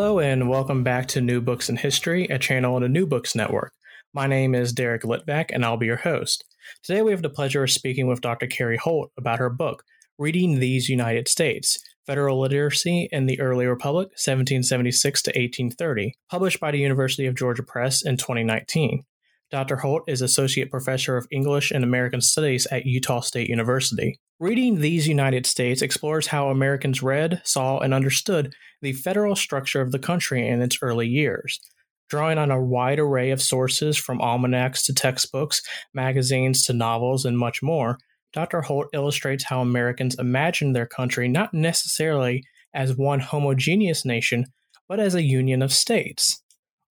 Hello, and welcome back to New Books in History, a channel on the New Books Network. My name is Derek Litvak, and I'll be your host. Today, we have the pleasure of speaking with Dr. Keri Holt about her book, Reading These United States Federal Literacy in the Early Republic, 1776 to 1830, published by the University of Georgia Press in 2019. Dr. Holt is Associate Professor of English and American Studies at Utah State University. Reading These United States explores how Americans read, saw, and understood the federal structure of the country in its early years. Drawing on a wide array of sources from almanacs to textbooks, magazines to novels, and much more, Dr. Holt illustrates how Americans imagined their country not necessarily as one homogeneous nation, but as a union of states.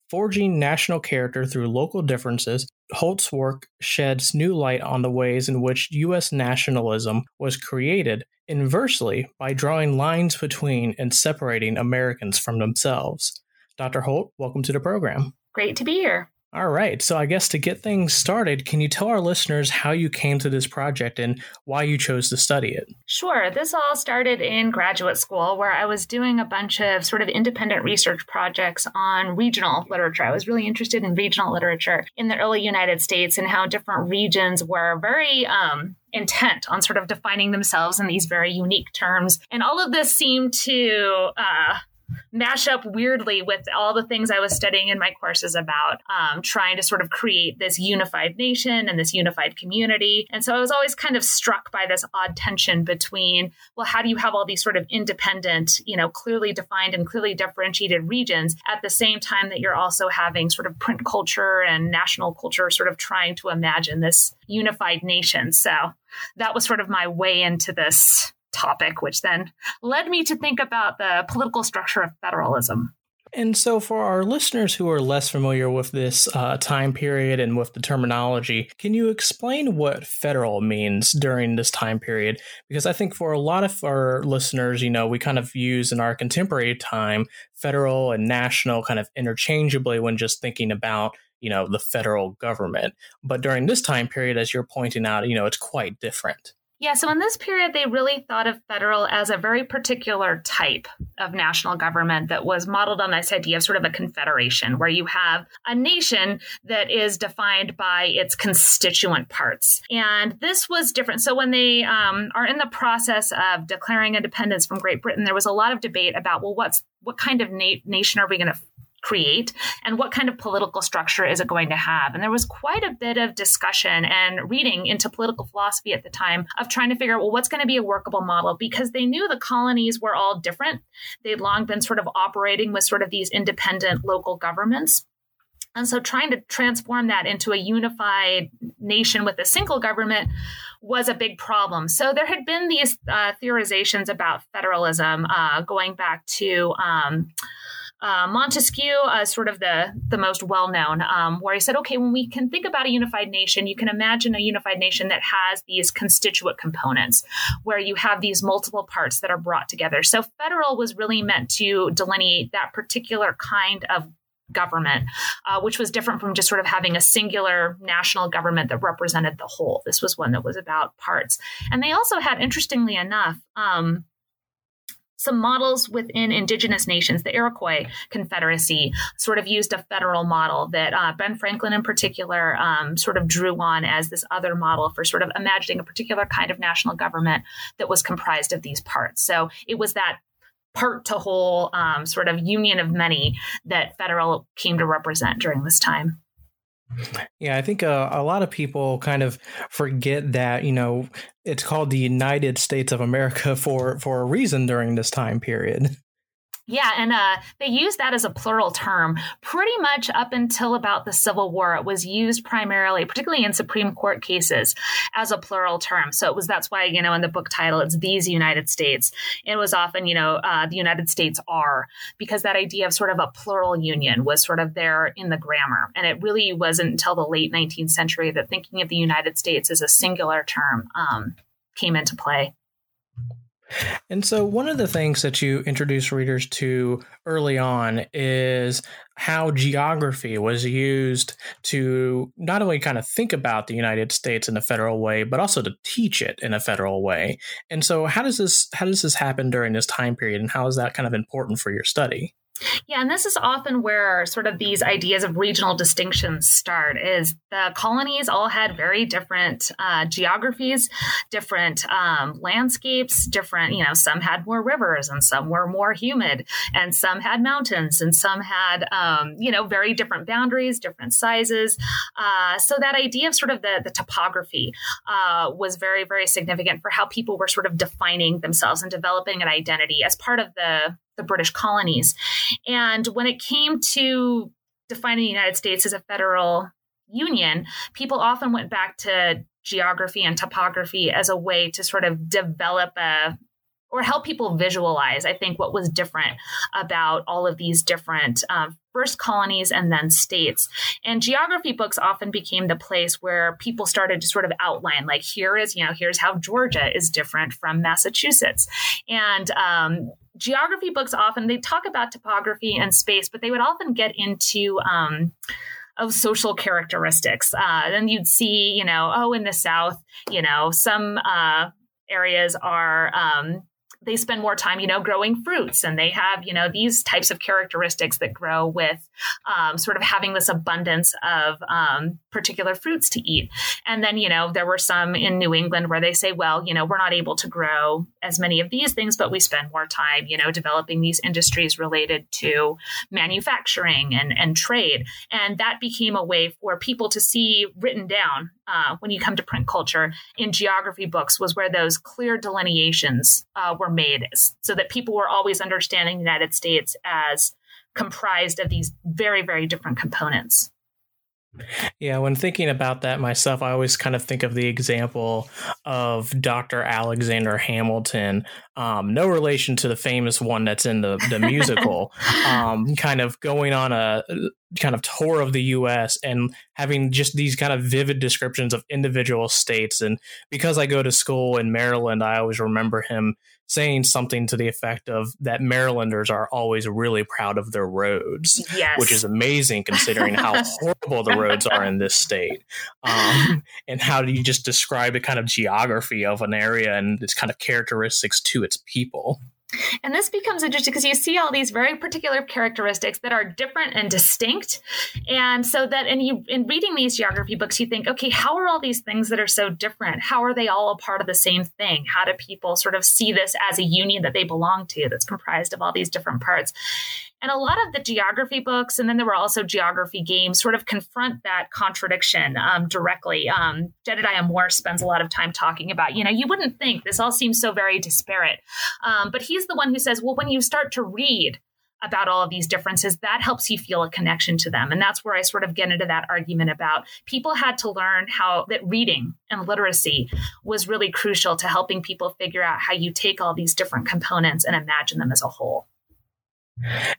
Forging national character through local differences, Holt's work sheds new light on the ways in which U.S. nationalism was created inversely by drawing lines between and separating Americans from themselves. Dr. Holt, welcome to the program. Great to be here. All right. So, I guess to get things started, can you tell our listeners how you came to this project and why you chose to study it? Sure. This all started in graduate school where I was doing a bunch of sort of independent research projects on regional literature. I was really interested in regional literature in the early United States and how different regions were very um, intent on sort of defining themselves in these very unique terms. And all of this seemed to uh, mash up weirdly with all the things I was studying in my courses about um, trying to sort of create this unified nation and this unified community. And so I was always kind of struck by this odd tension between, well, how do you have all these sort of independent, you know, clearly defined and clearly differentiated regions at the same time that you're also having sort of print culture and national culture sort of trying to imagine this unified nation. So that was sort of my way into this topic, which then led me to think about the political structure of federalism. And so, for our listeners who are less familiar with this uh, time period and with the terminology, can you explain what federal means during this time period? Because I think for a lot of our listeners, you know, we kind of use in our contemporary time federal and national kind of interchangeably when just thinking about you know the federal government but during this time period as you're pointing out you know it's quite different yeah, so in this period, they really thought of federal as a very particular type of national government that was modeled on this idea of sort of a confederation, where you have a nation that is defined by its constituent parts. And this was different. So when they um, are in the process of declaring independence from Great Britain, there was a lot of debate about, well, what's what kind of na- nation are we going to create and what kind of political structure is it going to have. And there was quite a bit of discussion and reading into political philosophy at the time of trying to figure out well what's going to be a workable model? Because they knew the colonies were all different. They'd long been sort of operating with sort of these independent local governments. And so trying to transform that into a unified nation with a single government was a big problem. So there had been these uh, theorizations about federalism uh, going back to um, uh, Montesquieu uh, sort of the the most well known, um, where he said, okay, when we can think about a unified nation, you can imagine a unified nation that has these constituent components, where you have these multiple parts that are brought together. So federal was really meant to delineate that particular kind of government, uh, which was different from just sort of having a singular national government that represented the whole. This was one that was about parts, and they also had, interestingly enough. Um, some models within indigenous nations, the Iroquois Confederacy, sort of used a federal model that uh, Ben Franklin, in particular, um, sort of drew on as this other model for sort of imagining a particular kind of national government that was comprised of these parts. So it was that part to whole um, sort of union of many that federal came to represent during this time. Yeah, I think uh, a lot of people kind of forget that you know it's called the United States of America for for a reason during this time period. Yeah, and uh, they use that as a plural term pretty much up until about the Civil War. It was used primarily, particularly in Supreme Court cases, as a plural term. So it was that's why you know in the book title it's these United States. It was often you know uh, the United States are because that idea of sort of a plural union was sort of there in the grammar, and it really wasn't until the late 19th century that thinking of the United States as a singular term um, came into play. And so, one of the things that you introduce readers to early on is how geography was used to not only kind of think about the United States in a federal way, but also to teach it in a federal way. And so, how does this how does this happen during this time period, and how is that kind of important for your study? Yeah, and this is often where sort of these ideas of regional distinctions start. Is the colonies all had very different uh, geographies, different um, landscapes, different. You know, some had more rivers, and some were more humid, and some had mountains, and some had um, you know very different boundaries, different sizes. Uh, so that idea of sort of the the topography uh, was very very significant for how people were sort of defining themselves and developing an identity as part of the the British colonies. And when it came to defining the United States as a federal union, people often went back to geography and topography as a way to sort of develop a or help people visualize, I think, what was different about all of these different um, first colonies and then states. And geography books often became the place where people started to sort of outline, like, here is, you know, here's how Georgia is different from Massachusetts. And um, geography books often they talk about topography and space, but they would often get into um, of social characteristics. Uh, then you'd see, you know, oh, in the South, you know, some uh, areas are um, they spend more time, you know, growing fruits and they have, you know, these types of characteristics that grow with um, sort of having this abundance of um, particular fruits to eat. And then, you know, there were some in New England where they say, well, you know, we're not able to grow as many of these things, but we spend more time, you know, developing these industries related to manufacturing and, and trade. And that became a way for people to see written down uh, when you come to print culture in geography books was where those clear delineations uh, were made so that people were always understanding the United States as comprised of these very, very different components. Yeah, when thinking about that myself, I always kind of think of the example of Dr. Alexander Hamilton. Um, no relation to the famous one that's in the, the musical, um, kind of going on a kind of tour of the US and having just these kind of vivid descriptions of individual states. And because I go to school in Maryland, I always remember him saying something to the effect of that Marylanders are always really proud of their roads, yes. which is amazing considering how horrible the roads are in this state. Um, and how do you just describe the kind of geography of an area and its kind of characteristics to its people? And this becomes interesting because you see all these very particular characteristics that are different and distinct. And so that and you in reading these geography books, you think, okay, how are all these things that are so different? How are they all a part of the same thing? How do people sort of see this as a union that they belong to that's comprised of all these different parts? And a lot of the geography books, and then there were also geography games, sort of confront that contradiction um, directly. Um, Jedidiah Morse spends a lot of time talking about, you know, you wouldn't think this all seems so very disparate. Um, but he's the one who says, well, when you start to read about all of these differences, that helps you feel a connection to them. And that's where I sort of get into that argument about people had to learn how that reading and literacy was really crucial to helping people figure out how you take all these different components and imagine them as a whole.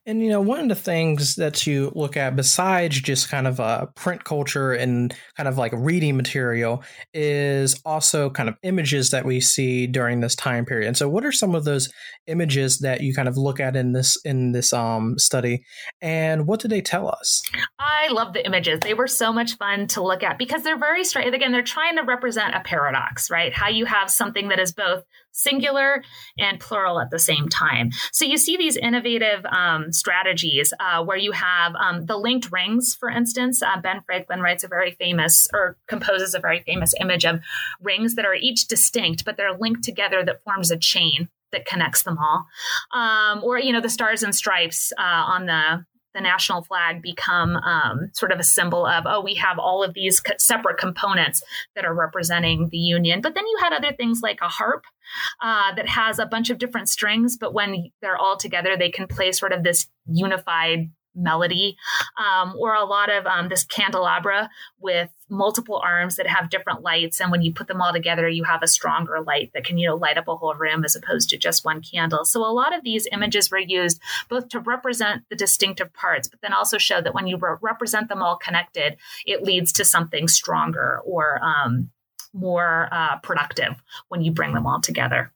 And you know, one of the things that you look at besides just kind of a print culture and kind of like reading material is also kind of images that we see during this time period. And so what are some of those images that you kind of look at in this in this um study and what do they tell us? I love the images. They were so much fun to look at because they're very straight again they're trying to represent a paradox, right? How you have something that is both singular and plural at the same time. So you see these innovative um, strategies uh, where you have um, the linked rings, for instance. Uh, ben Franklin writes a very famous or composes a very famous image of rings that are each distinct, but they're linked together that forms a chain that connects them all. Um, or, you know, the stars and stripes uh, on the the national flag become um, sort of a symbol of, oh, we have all of these co- separate components that are representing the Union. But then you had other things like a harp uh, that has a bunch of different strings, but when they're all together, they can play sort of this unified melody, um, or a lot of um, this candelabra with multiple arms that have different lights. And when you put them all together, you have a stronger light that can, you know, light up a whole room as opposed to just one candle. So a lot of these images were used both to represent the distinctive parts, but then also show that when you re- represent them all connected, it leads to something stronger or um, more uh, productive when you bring them all together.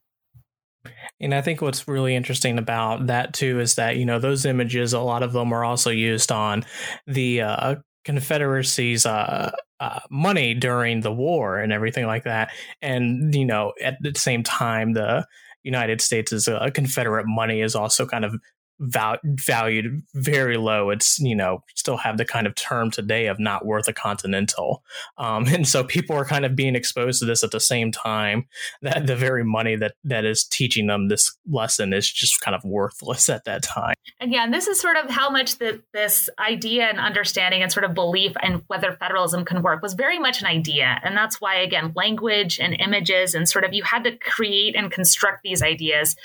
And I think what's really interesting about that too is that you know those images, a lot of them are also used on the uh, Confederacy's uh, uh, money during the war and everything like that. And you know, at the same time, the United States' uh, Confederate money is also kind of val- valued very low. It's you know still have the kind of term today of not worth a continental, um, and so people are kind of being exposed to this at the same time that the very money that that is teaching them this lesson is just kind of worthless at that time. Again, this is sort of how much the, this idea and understanding and sort of belief and whether federalism can work was very much an idea, and that's why again language and images and sort of you had to create and construct these ideas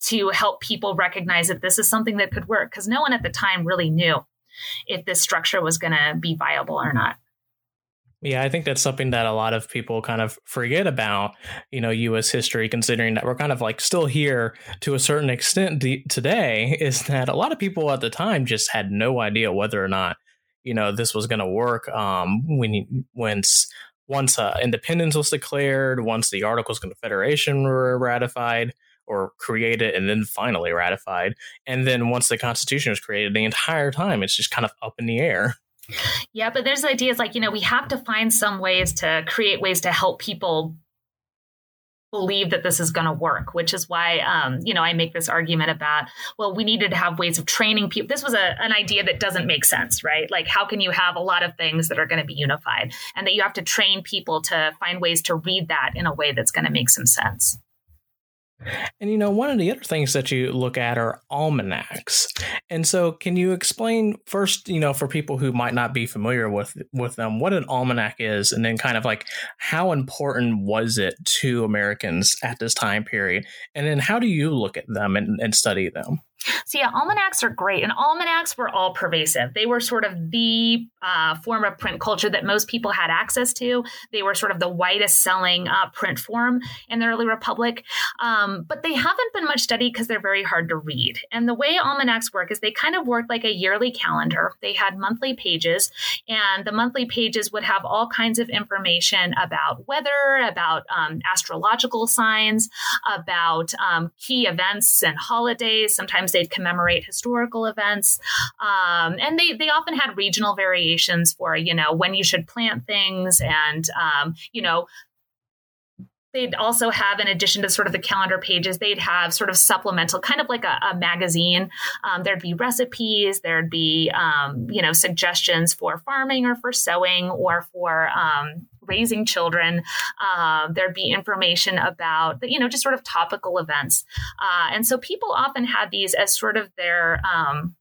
to help people recognize that this is something that could work because no one at the time really knew if this structure was going to be viable or not. Yeah, I think that's something that a lot of people kind of forget about, you know, US history, considering that we're kind of like still here to a certain extent today, is that a lot of people at the time just had no idea whether or not, you know, this was going to work. Um, when, once, once uh, independence was declared, once the Articles of Confederation were ratified, or created and then finally ratified. And then once the Constitution was created, the entire time it's just kind of up in the air. Yeah, but there's ideas like, you know, we have to find some ways to create ways to help people believe that this is going to work, which is why, um, you know, I make this argument about, well, we needed to have ways of training people. This was a, an idea that doesn't make sense, right? Like, how can you have a lot of things that are going to be unified and that you have to train people to find ways to read that in a way that's going to make some sense? And you know, one of the other things that you look at are almanacs. And so, can you explain first, you know, for people who might not be familiar with with them, what an almanac is, and then kind of like how important was it to Americans at this time period, and then how do you look at them and, and study them? So yeah, almanacs are great, and almanacs were all pervasive. They were sort of the uh, form of print culture that most people had access to. They were sort of the widest selling uh, print form in the early republic, um, but they haven't been much studied because they're very hard to read. And the way almanacs work is they kind of work like a yearly calendar. They had monthly pages, and the monthly pages would have all kinds of information about weather, about um, astrological signs, about um, key events and holidays. Sometimes Sometimes they'd commemorate historical events. Um, and they, they often had regional variations for, you know, when you should plant things and, um, you know, they'd also have in addition to sort of the calendar pages they'd have sort of supplemental kind of like a, a magazine um, there'd be recipes there'd be um, you know suggestions for farming or for sewing or for um, raising children. Uh, there'd be information about, you know, just sort of topical events. Uh, and so people often had these as sort of their, um,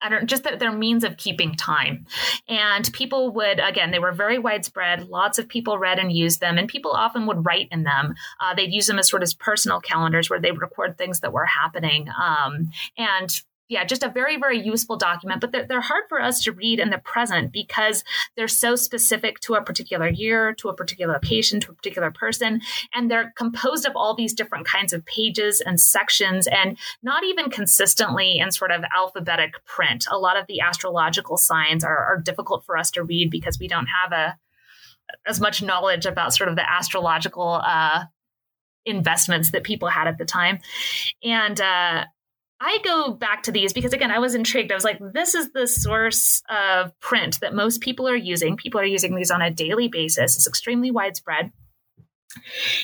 I don't just their means of keeping time. And people would, again, they were very widespread. Lots of people read and used them, and people often would write in them. Uh, they'd use them as sort of personal calendars where they record things that were happening. Um, and yeah, just a very, very useful document, but they're, they're hard for us to read in the present because they're so specific to a particular year, to a particular location, to a particular person. And they're composed of all these different kinds of pages and sections and not even consistently in sort of alphabetic print. A lot of the astrological signs are, are difficult for us to read because we don't have a as much knowledge about sort of the astrological uh, investments that people had at the time. And uh, I go back to these because again, I was intrigued. I was like, this is the source of print that most people are using. People are using these on a daily basis. It's extremely widespread.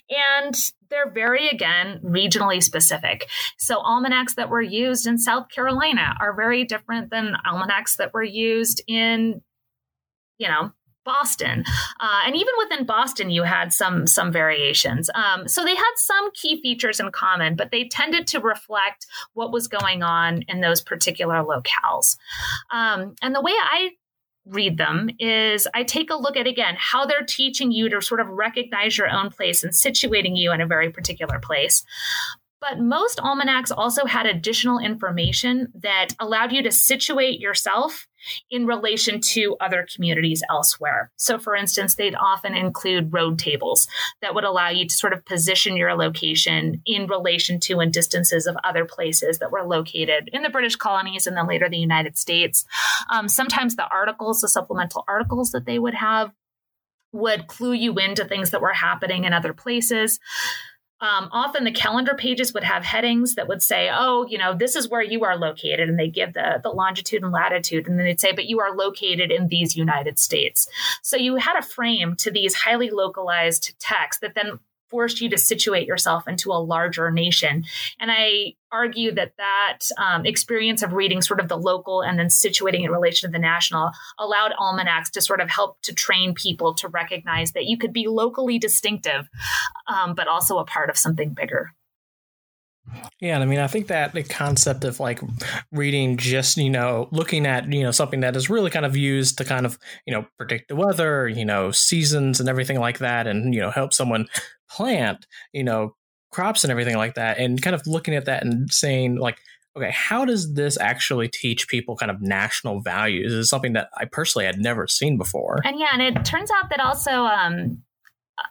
And they're very, again, regionally specific. So, almanacs that were used in South Carolina are very different than almanacs that were used in, you know, Boston, uh, and even within Boston, you had some some variations. Um, so they had some key features in common, but they tended to reflect what was going on in those particular locales. Um, and the way I read them is I take a look at again how they're teaching you to sort of recognize your own place and situating you in a very particular place. But most almanacs also had additional information that allowed you to situate yourself in relation to other communities elsewhere. So, for instance, they'd often include road tables that would allow you to sort of position your location in relation to and distances of other places that were located in the British colonies and then later the United States. Um, sometimes the articles, the supplemental articles that they would have, would clue you into things that were happening in other places. Um, often the calendar pages would have headings that would say, oh, you know, this is where you are located. And they give the, the longitude and latitude. And then they'd say, but you are located in these United States. So you had a frame to these highly localized texts that then forced you to situate yourself into a larger nation. And I argue that that um, experience of reading sort of the local and then situating in relation to the national allowed almanacs to sort of help to train people to recognize that you could be locally distinctive, um, but also a part of something bigger. Yeah, I mean, I think that the concept of like reading just, you know, looking at, you know, something that is really kind of used to kind of, you know, predict the weather, you know, seasons and everything like that, and, you know, help someone plant, you know, crops and everything like that, and kind of looking at that and saying, like, okay, how does this actually teach people kind of national values? This is something that I personally had never seen before. And yeah, and it turns out that also um,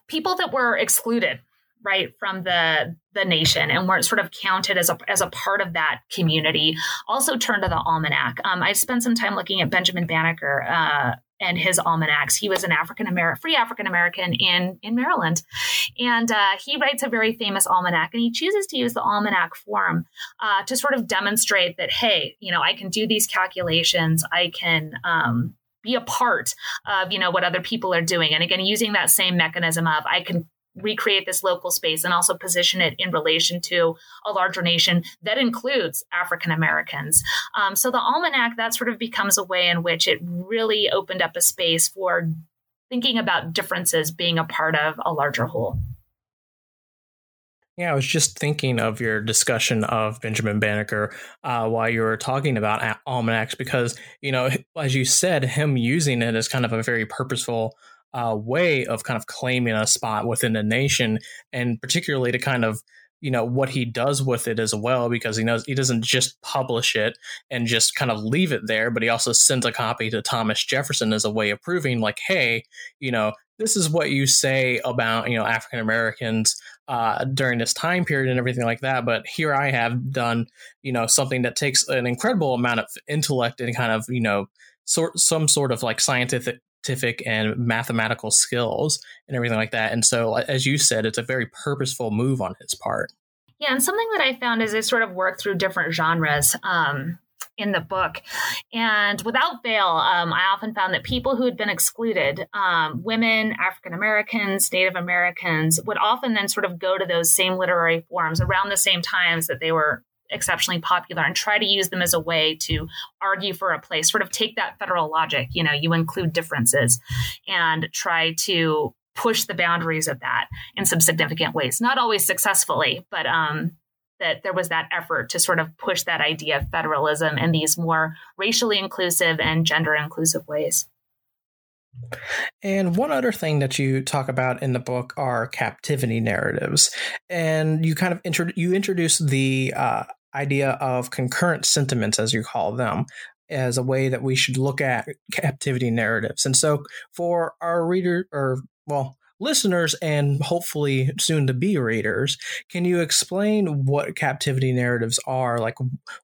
people that were excluded right from the the nation and weren't sort of counted as a as a part of that community also turned to the almanac um, i spent some time looking at benjamin banneker uh, and his almanacs. He was an african american free african american in in maryland. And uh, he writes a very famous almanac and he chooses to use the almanac form uh, to sort of demonstrate that hey you know i can do these calculations. I can um, be a part of you know what other people are doing. And again using that same mechanism of i can recreate this local space and also position it in relation to a larger nation that includes African Americans. Um, so the almanac that sort of becomes a way in which it really opened up a space for thinking about differences being a part of a larger whole. Yeah, I was just thinking of your discussion of Benjamin Banneker uh, while you were talking about almanacs, because you know, as you said, him using it as kind of a very purposeful uh, way of kind of claiming a spot within the nation, and particularly to kind of you know what he does with it as well because he knows he doesn't just publish it and just kind of leave it there but he also sends a copy to thomas jefferson as a way of proving like hey you know this is what you say about you know african americans uh, during this time period and everything like that but here i have done you know something that takes an incredible amount of intellect and kind of you know sort some sort of like scientific scientific and mathematical skills and everything like that. And so, as you said, it's a very purposeful move on his part. Yeah, and something that I found is they sort of work through different genres. Um, in the book. And without fail, um, I often found that people who had been excluded, um, women, African Americans, Native Americans, would often then sort of go to those same literary forms around the same times that they were exceptionally popular and try to use them as a way to argue for a place, sort of take that federal logic, you know, you include differences and try to push the boundaries of that in some significant ways. Not always successfully, but um, that there was that effort to sort of push that idea of federalism in these more racially inclusive and gender inclusive ways. And one other thing that you talk about in the book are captivity narratives, and you kind of intro- you introduce the uh, idea of concurrent sentiments, as you call them, as a way that we should look at captivity narratives. And so, for our reader, or well, listeners and hopefully soon to be readers, can you explain what captivity narratives are? Like,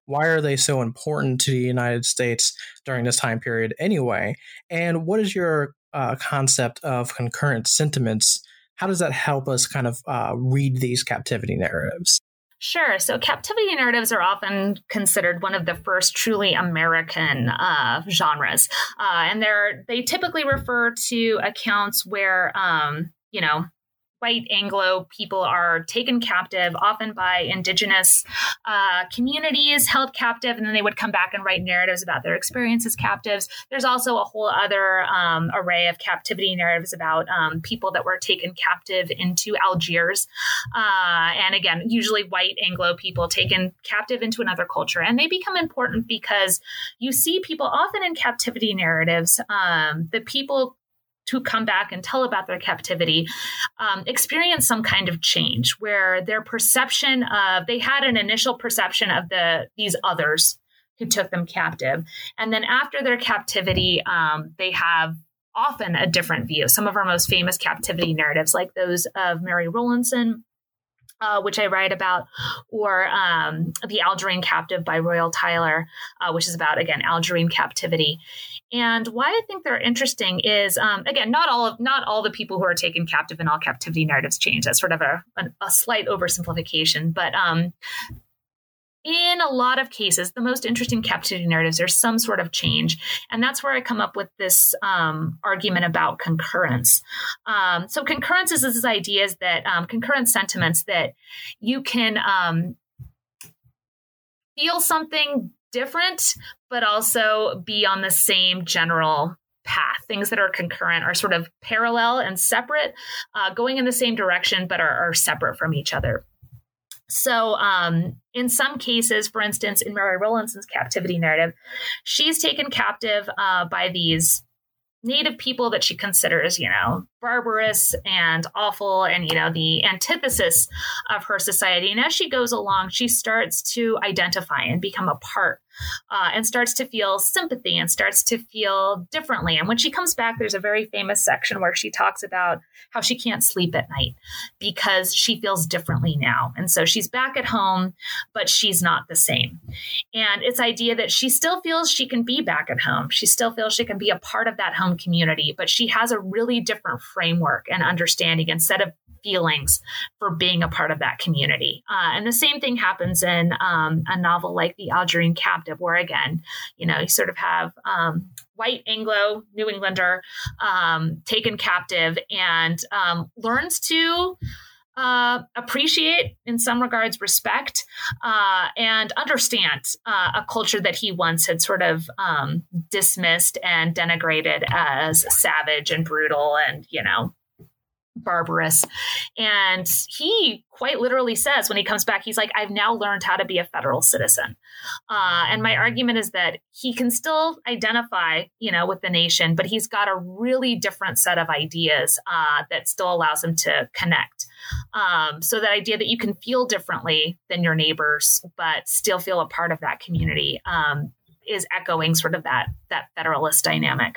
why are they so important to the United States during this time period anyway? And what is your uh, concept of concurrent sentiments? How does that help us kind of uh, read these captivity narratives? Sure. So captivity narratives are often considered one of the first truly American uh, genres, uh, and they're they typically refer to accounts where um, you know white Anglo people are taken captive, often by indigenous uh, communities held captive, and then they would come back and write narratives about their experience as captives. There's also a whole other um, array of captivity narratives about um, people that were taken captive into Algiers. Uh, and again, usually white Anglo people taken captive into another culture. And they become important because you see people often in captivity narratives, um, the people who come back and tell about their captivity um, experience some kind of change where their perception of they had an initial perception of the these others who took them captive. And then after their captivity um, they have often a different view. Some of our most famous captivity narratives like those of mary rowlandson uh, which I write about, or um, The Algerine Captive by Royall Tyler, uh, which is about, again, Algerine captivity. And why I think they're interesting is, um, again, not all of not all the people who are taken captive in all captivity narratives change. That's sort of a, a, a slight oversimplification, but um, in a lot of cases, the most interesting captivity narratives, there's some sort of change. And that's where I come up with this um, argument about concurrence. Um, so, concurrence is this idea is that um, concurrent sentiments that you can um, feel something different, but also be on the same general path. Things that are concurrent are sort of parallel and separate, uh, going in the same direction, but are, are separate from each other. So, um, in some cases, for instance, in Mary Rowlandson's captivity narrative, she's taken captive uh, by these native people that she considers, you know, barbarous and awful and, you know, the antithesis of her society. And as she goes along, she starts to identify and become a part uh, and starts to feel sympathy and starts to feel differently. And when she comes back, there's a very famous section where she talks about how she can't sleep at night because she feels differently now. And so she's back at home, but she's not the same. And it's idea that she still feels she can be back at home. She still feels she can be a part of that home community, but she has a really different framework and understanding and set of feelings for being a part of that community. Uh, and the same thing happens in um, a novel like The Algerine Captive, where again, you know, you sort of have um, white Anglo New Englander um, taken captive and um, learns to. Uh, appreciate, in some regards, respect uh, and understand uh, a culture that he once had sort of um, dismissed and denigrated as savage and brutal and, you know, barbarous. And he quite literally says when he comes back, he's like, I've now learned how to be a federal citizen. Uh, and my argument is that he can still identify, you know, with the nation, but he's got a really different set of ideas uh, that still allows him to connect. Um, so that idea that you can feel differently than your neighbors, but still feel a part of that community um, is echoing sort of that that federalist dynamic.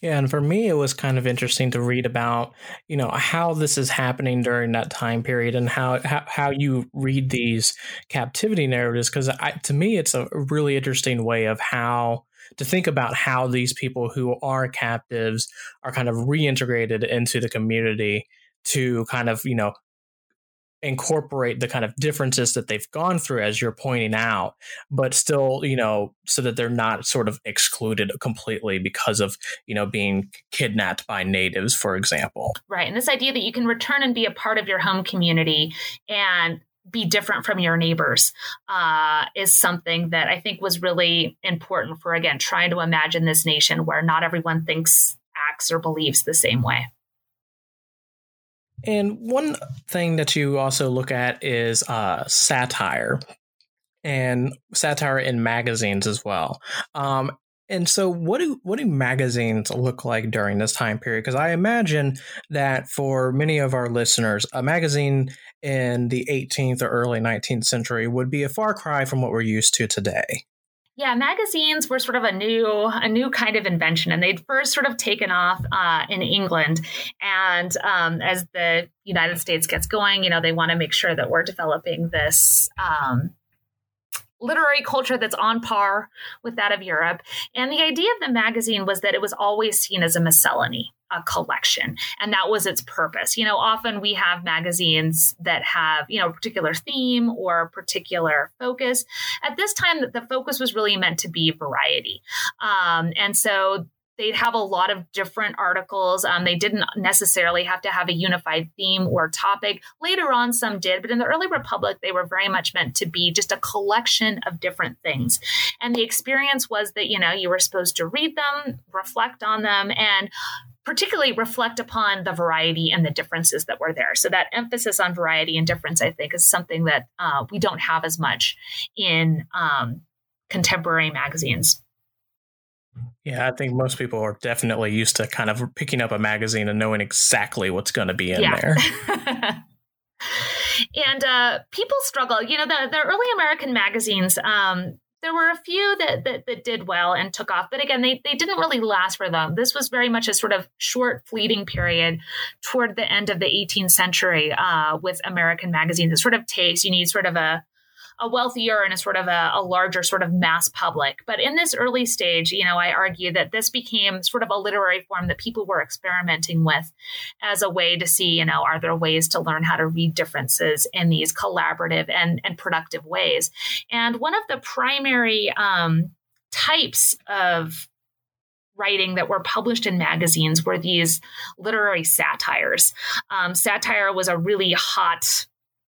Yeah, and for me, it was kind of interesting to read about, you know, how this is happening during that time period and how how, how you read these captivity narratives. Because to me, it's a really interesting way of how to think about how these people who are captives are kind of reintegrated into the community to kind of you know incorporate the kind of differences that they've gone through as you're pointing out but still you know so that they're not sort of excluded completely because of you know being kidnapped by natives for example right and this idea that you can return and be a part of your home community and be different from your neighbors uh, is something that I think was really important for, again, trying to imagine this nation where not everyone thinks, acts, or believes the same way. And one thing that you also look at is uh, satire and satire in magazines as well. Um, and so, what do what do magazines look like during this time period? Because I imagine that for many of our listeners, a magazine in the 18th or early 19th century would be a far cry from what we're used to today. Yeah, magazines were sort of a new a new kind of invention, and they'd first sort of taken off uh, in England. And um, as the United States gets going, you know, they want to make sure that we're developing this. Um, literary culture that's on par with that of Europe. And the idea of the magazine was that it was always seen as a miscellany a collection and that was its purpose you know often we have magazines that have you know a particular theme or a particular focus at this time the focus was really meant to be variety um, and so they'd have a lot of different articles. Um, they didn't necessarily have to have a unified theme or topic. Later on, some did, but in the early Republic, they were very much meant to be just a collection of different things. And the experience was that, you know, you were supposed to read them, reflect on them, and particularly reflect upon the variety and the differences that were there. So that emphasis on variety and difference, I think, is something that uh, we don't have as much in um, contemporary magazines. Yeah, I think most people are definitely used to kind of picking up a magazine and knowing exactly what's going to be in yeah. there. and uh, people struggle. You know, the, the early American magazines, um, there were a few that, that, that did well and took off, but again, they they didn't really last for them. This was very much a sort of short, fleeting period toward the end of the 18th century uh, with American magazines. It sort of takes you need sort of a a wealthier and a sort of a, a, larger sort of mass public. But in this early stage, you know, I argue that this became sort of a literary form that people were experimenting with as a way to see, you know, are there ways to learn how to read differences in these collaborative and, and productive ways? And one of the primary um, types of writing that were published in magazines were these literary satires. Um, satire was a really hot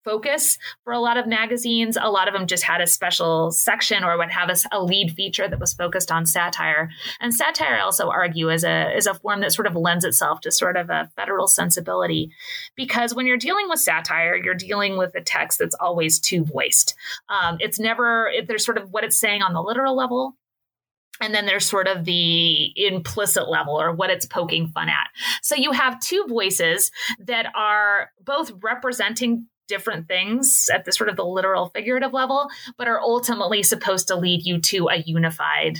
focus for a lot of magazines. A lot of them just had a special section or would have a, a, lead feature that was focused on satire. And satire, I also argue, is a is a form that sort of lends itself to sort of a federal sensibility, because when you're dealing with satire, you're dealing with a text that's always two voiced. Um, it's never there's sort of what it's saying on the literal level. And then there's sort of the implicit level or what it's poking fun at. So you have two voices that are both representing different things at the sort of the literal figurative level, but are ultimately supposed to lead you to a unified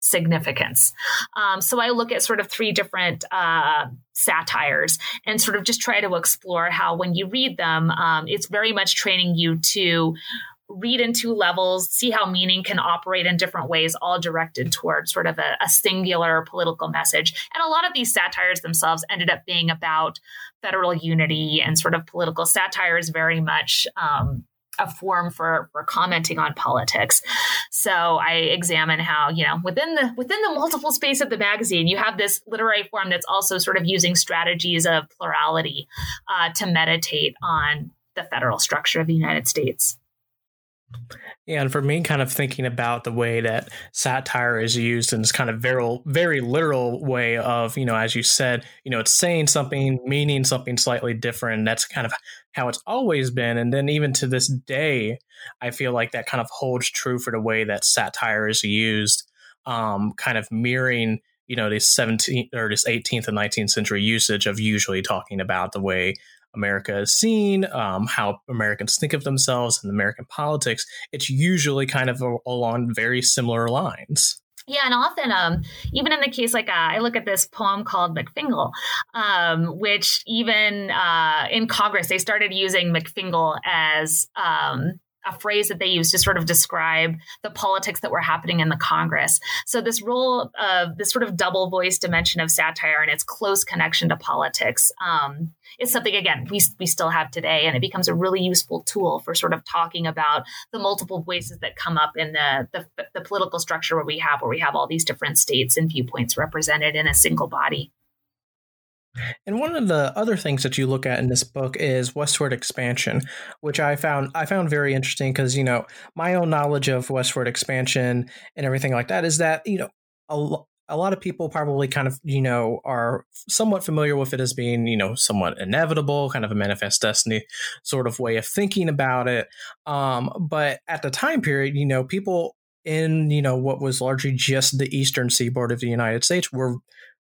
significance. Um, so I look at sort of three different uh, satires and sort of just try to explore how when you read them, um, it's very much training you to read in two levels, see how meaning can operate in different ways, all directed towards sort of a, a, singular political message. And a lot of these satires themselves ended up being about federal unity and sort of political satire is very much um, a form for for commenting on politics. So I examine how you know within the within the multiple space of the magazine, you have this literary form that's also sort of using strategies of plurality uh, to meditate on the federal structure of the United States. Yeah, and for me, kind of thinking about the way that satire is used in this kind of very, very literal way of, you know, as you said, you know, it's saying something, meaning something slightly different. That's kind of how it's always been. And then even to this day, I feel like that kind of holds true for the way that satire is used, um, kind of mirroring, you know, this 17th or this 18th and 19th century usage of usually talking about the way America is seen, um, how Americans think of themselves and American politics, it's usually kind of a, along very similar lines. Yeah, and often, um, even in the case like uh, I look at this poem called McFingal, um, which even uh, in Congress they started using McFingal as um, a phrase that they use to sort of describe the politics that were happening in the Congress. So this role of this sort of double voice dimension of satire and its close connection to politics um, is something again we we still have today, and it becomes a really useful tool for sort of talking about the multiple voices that come up in the the, the political structure where we have where we have all these different states and viewpoints represented in a single body. And one of the other things that you look at in this book is westward expansion, which I found I found very interesting because you know my own knowledge of westward expansion and everything like that is that you know a, a lot of people probably kind of you know are somewhat familiar with it as being you know somewhat inevitable, kind of a manifest destiny sort of way of thinking about it. Um, but at the time period, you know, people in you know what was largely just the eastern seaboard of the United States were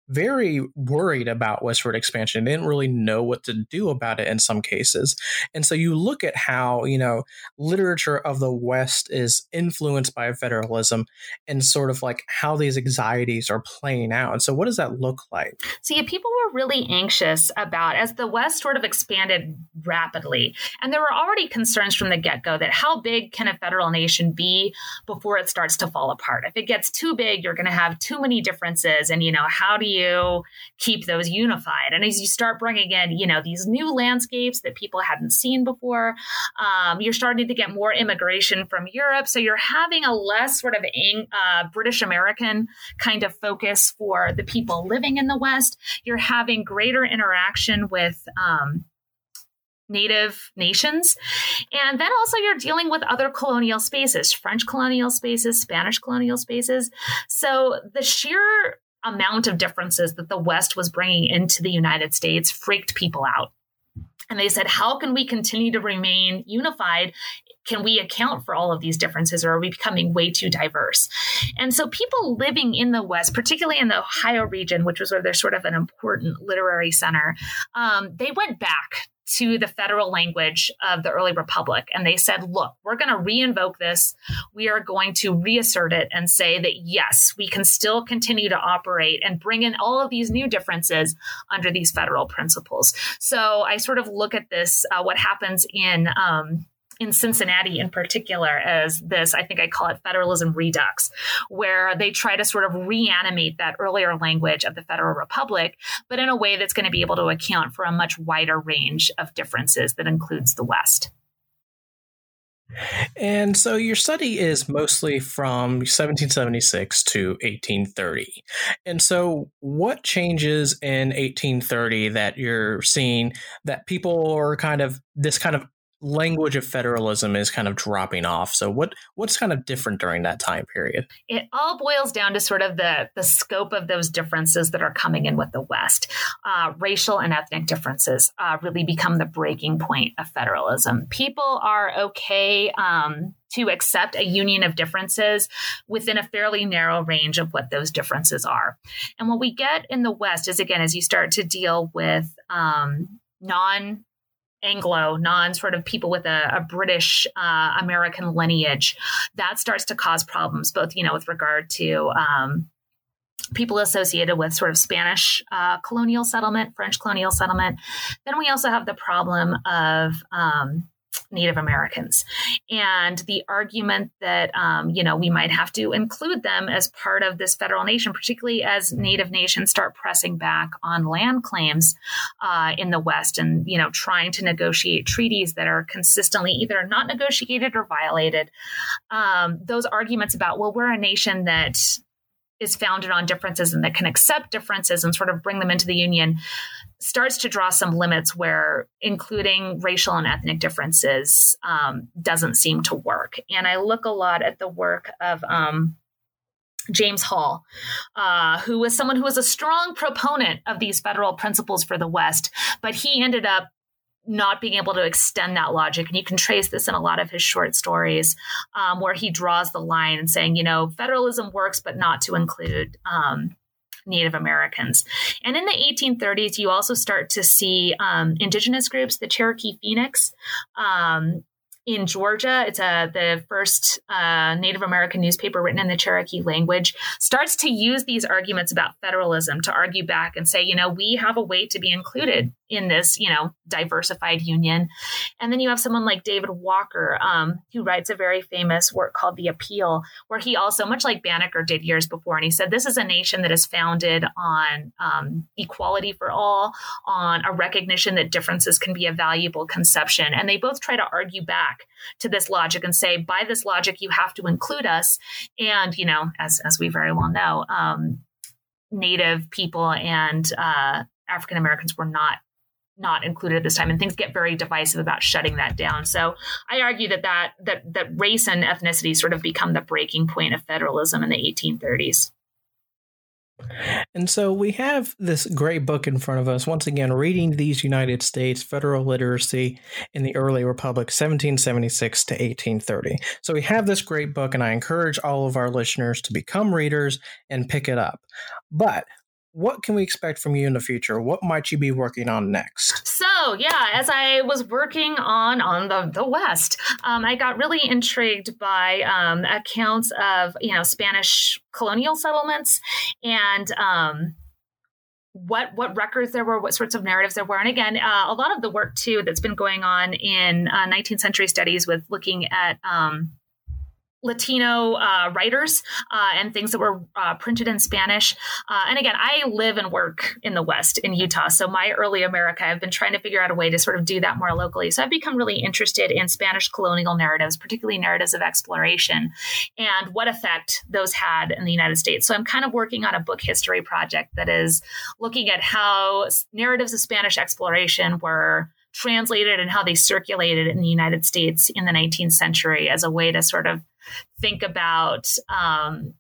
very worried about westward expansion. They didn't really know what to do about it in some cases. And so you look at how, you know, literature of the West is influenced by federalism and sort of like how these anxieties are playing out. And so what does that look like? So yeah, people were really anxious about as the West sort of expanded rapidly. And there were already concerns from the get-go that how big can a federal nation be before it starts to fall apart? If it gets too big, you're going to have too many differences and you know, how do you you keep those unified? And as you start bringing in, you know, these new landscapes that people hadn't seen before, um, you're starting to get more immigration from Europe. So you're having a less sort of uh, British American kind of focus for the people living in the West. You're having greater interaction with, um, native nations. And then also you're dealing with other colonial spaces, French colonial spaces, Spanish colonial spaces. So the sheer amount of differences that the West was bringing into the United States freaked people out. And they said, how can we continue to remain unified? Can we account for all of these differences or are we becoming way too diverse? And so people living in the West, particularly in the Ohio region, which was where they're sort of an important literary center, um, they went back to the federal language of the early republic. And they said look we're going to reinvoke this. We are going to reassert it and say that yes we can still continue to operate and bring in all of these new differences under these federal principles. So i sort of look at this uh, what happens in um, in Cincinnati in particular as this, I think I call it federalism redux, where they try to sort of reanimate that earlier language of the Federal Republic, but in a way that's going to be able to account for a much wider range of differences that includes the West. And so your study is mostly from 1776 to 1830. And so, what changes in 1830 that you're seeing that people are kind of this kind of language of federalism is kind of dropping off. So what what's kind of different during that time period? It all boils down to sort of the the scope of those differences that are coming in with the West. Uh, racial and ethnic differences uh, really become the breaking point of federalism. People are okay. Um, to accept a union of differences within a fairly narrow range of what those differences are. And what we get in the West is, again, as you start to deal with um, non Anglo, non sort of people with a, a British uh, American lineage, that starts to cause problems, both, you know, with regard to um, people associated with sort of Spanish uh, colonial settlement, French colonial settlement. Then we also have the problem of um, Native Americans. And the argument that, um, you know, we might have to include them as part of this federal nation, particularly as Native nations start pressing back on land claims uh, in the West and, you know, trying to negotiate treaties that are consistently either not negotiated or violated. Um, those arguments about, well, we're a nation that is founded on differences and that can accept differences and sort of bring them into the union starts to draw some limits where including racial and ethnic differences um, doesn't seem to work. And I look a lot at the work of um, James Hall, uh, who was someone who was a strong proponent of these federal principles for the West, but he ended up not being able to extend that logic. And you can trace this in a lot of his short stories um, where he draws the line and saying, you know, federalism works, but not to include um, Native Americans. And in the 1830s, you also start to see um, indigenous groups, the Cherokee Phoenix, um, in Georgia. It's a, the first uh, Native American newspaper written in the Cherokee language, starts to use these arguments about federalism to argue back and say, you know, we have a way to be included in this, you know, diversified union. And then you have someone like David Walker, um, who writes a very famous work called The Appeal, where he also, much like Banneker did years before, and he said, this is a nation that is founded on um, equality for all, on a recognition that differences can be a valuable conception. And they both try to argue back to this logic and say, by this logic, you have to include us. And, you know, as, as we very well know, um, Native people and uh, African Americans were not not included at this time. And things get very divisive about shutting that down. So i argue that that that, that race and ethnicity sort of become the breaking point of federalism in the 1830s and so we have this great book in front of us. Once again, reading these United States federal literacy in the early republic, 1776 to 1830. So we have this great book, and I encourage all of our listeners to become readers and pick it up. But what can we expect from you in the future? What might you be working on next? So, yeah, as I was working on on the, the West, um, I got really intrigued by um, accounts of you know Spanish colonial settlements and um, what what records there were, what sorts of narratives there were, and again, uh, a lot of the work too that's been going on in uh, 19th century studies with looking at um, Latino uh, writers uh, and things that were uh, printed in Spanish. Uh, and again, I live and work in the West in Utah. So my early America, I've been trying to figure out a way to sort of do that more locally. So I've become really interested in Spanish colonial narratives, particularly narratives of exploration and what effect those had in the United States. So I'm kind of working on a book history project that is looking at how narratives of Spanish exploration were translated and how they circulated in the United States in the 19th century as a way to sort of think about um,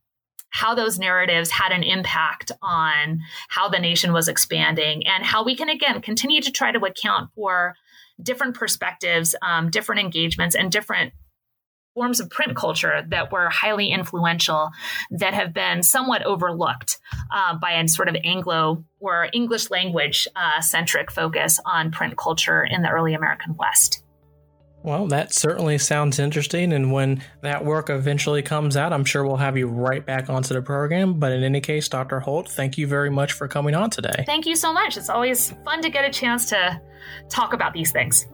how those narratives had an impact on how the nation was expanding and how we can again continue to try to account for different perspectives um, different engagements and different forms of print culture that were highly influential that have been somewhat overlooked uh, by a sort of Anglo or English language uh, centric focus on print culture in the early American West. Well, that certainly sounds interesting. And when that work eventually comes out, I'm sure we'll have you right back onto the program. But in any case, Dr. Holt, thank you very much for coming on today. Thank you so much. It's always fun to get a chance to talk about these things.